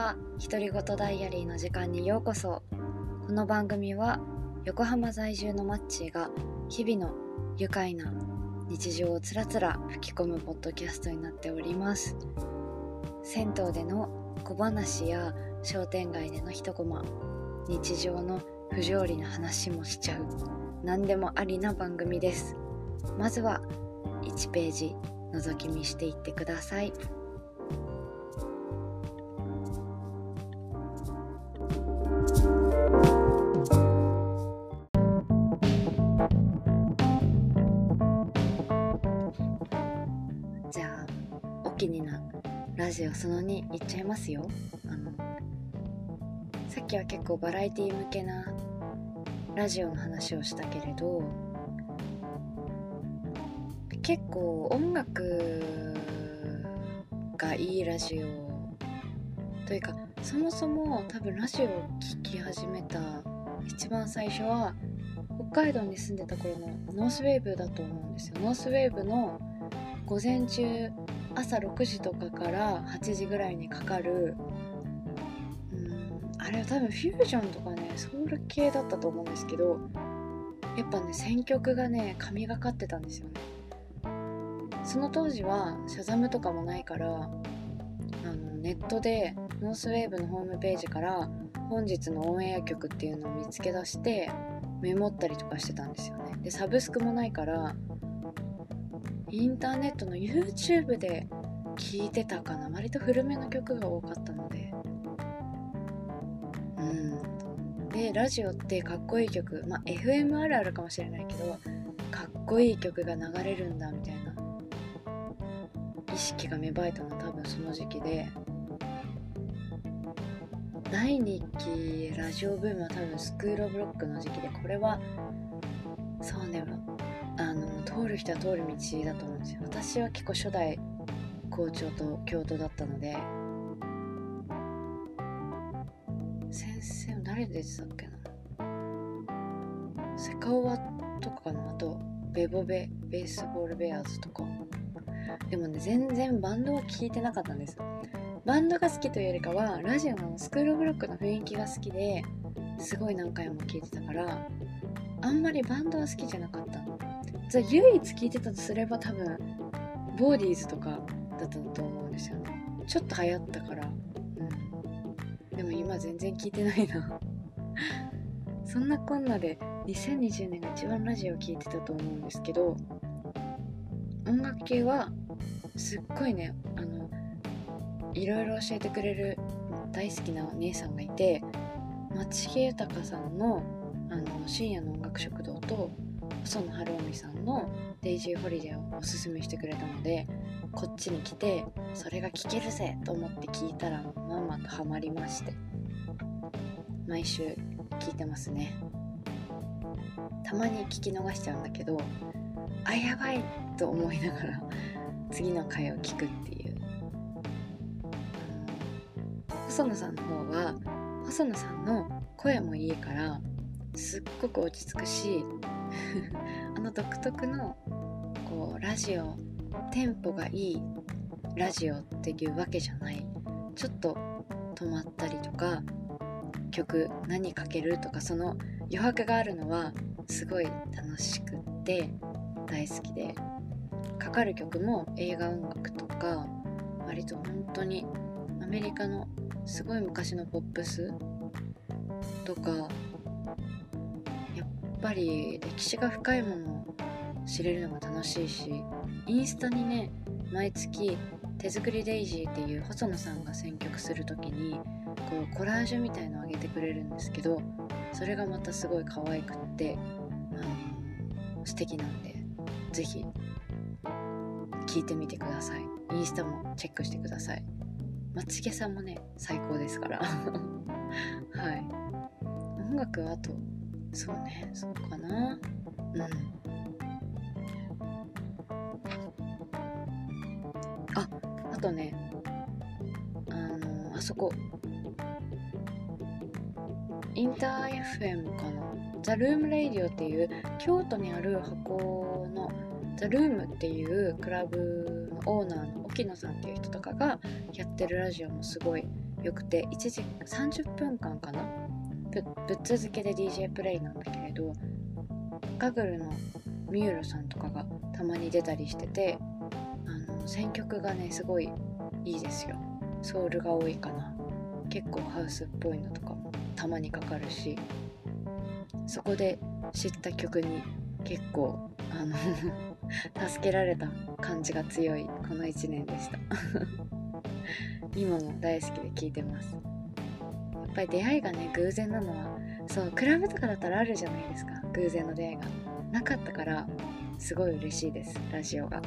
は。独り言ダイアリーの時間にようこそ。この番組は横浜在住のマッチーが日々の愉快な日常をつらつら吹き込むポッドキャストになっております。銭湯での小話や商店街での一コマ日常の不条理な話もしちゃう何でもありな番組です。まずは1ページ覗き見していってください。気になラジオその2いっちゃいますよ。あのさっきは結構バラエティ向けなラジオの話をしたけれど結構音楽がいいラジオ。というかそもそも多分ラジオを聴き始めた一番最初は北海道に住んでた頃のノースウェーブだと思うんですよ。ノースウェーブの午前中朝6時とかから8時ぐらいにかかる。うんあれは多分フュージョンとかねソウル系だったと思うんですけどやっぱね選曲がね神がかってたんですよね。その当時はシャザムとかもないからあのネットでノースウェーブのホームページから本日のオンエア曲っていうのを見つけ出してメモったりとかしてたんですよね。でサブスクもないからインターネットの YouTube で聴いてたかな。割と古めの曲が多かったので。うん。でラジオってかっこいい曲。まあ FM あるあるかもしれないけどかっこいい曲が流れるんだみたいな。意識が芽生えたのは多分その時期で。第2期ラジオブームは多分スクール・オブ・ロックの時期でこれはそうねあの通る人は通る道だと思うんですよ。私は結構初代校長と京都だったので。先生は誰でしたっけな。セカオワとかかなあとベボベベースボールベアーズとか。でもね全然バンドは聴いてなかったんです。バンドが好きというよりかはラジオのスクールブロックの雰囲気が好きですごい何回も聴いてたからあんまりバンドは好きじゃなかった。じゃあ唯一聴いてたとすれば多分ボーディーズとかだったと思うんですよね。ちょっと流行ったから。うん。でも今全然聴いてないな。そんなこんなで2020年が一番ラジオを聴いてたと思うんですけど音楽系はすっごいねあのいろいろ教えてくれる大好きなお姉さんがいて松重豊さんのあの深夜の音楽食堂と細野晴臣さんの「デイジーホリデー」をおすすめしてくれたのでこっちに来てそれが聴けるぜと思って聞いたらまんまとハマりまして。毎週聞いてますね。たまに聞き逃しちゃうんだけどあやばいと思いながら次の回を聞くっていう。細野さんの方は細野さんの声もいいからすっごく落ち着くし あの独特のこうラジオテンポがいいラジオっていうわけじゃない。ちょっと止まったりとか曲何かけるとかその余白があるのはすごい楽しくって大好きで。かかる曲も映画音楽とか割と本当にアメリカのすごい昔のポップスとかっぱり歴史が深いものを知れるのが楽しいしインスタにね毎月手作りデイジーっていう細野さんが選曲する時にこうコラージュみたいのをあげてくれるんですけどそれがまたすごい可愛くってあの素敵なんで是非聞いてみてください。インスタもチェックしてください。松重さんもね最高ですから。はい。音楽はあとそうねそうかな。うんああとねあのあそこ。インター FM かな。ザ・ルーム・レイディオっていう京都にある箱のザ・ルームっていうクラブのオーナーの沖野さんっていう人とかがやってるラジオもすごい良くて1時30分間かな。ぶぶっ続けで DJ プレイなんだけれどガグルのミューロさんとかがたまに出たりしててあの選曲がねすごいいいですよ。ソウルが多いかな。結構ハウスっぽいのとかもたまにかかるし。そこで知った曲に結構あの 助けられた感じが強いこの1年でした。今も大好きで聴いてます。っぱり出会いがね偶然なのはそうクラブとかだったらあるじゃないですか偶然の出会いがなかったからすごい嬉しいですラジオが。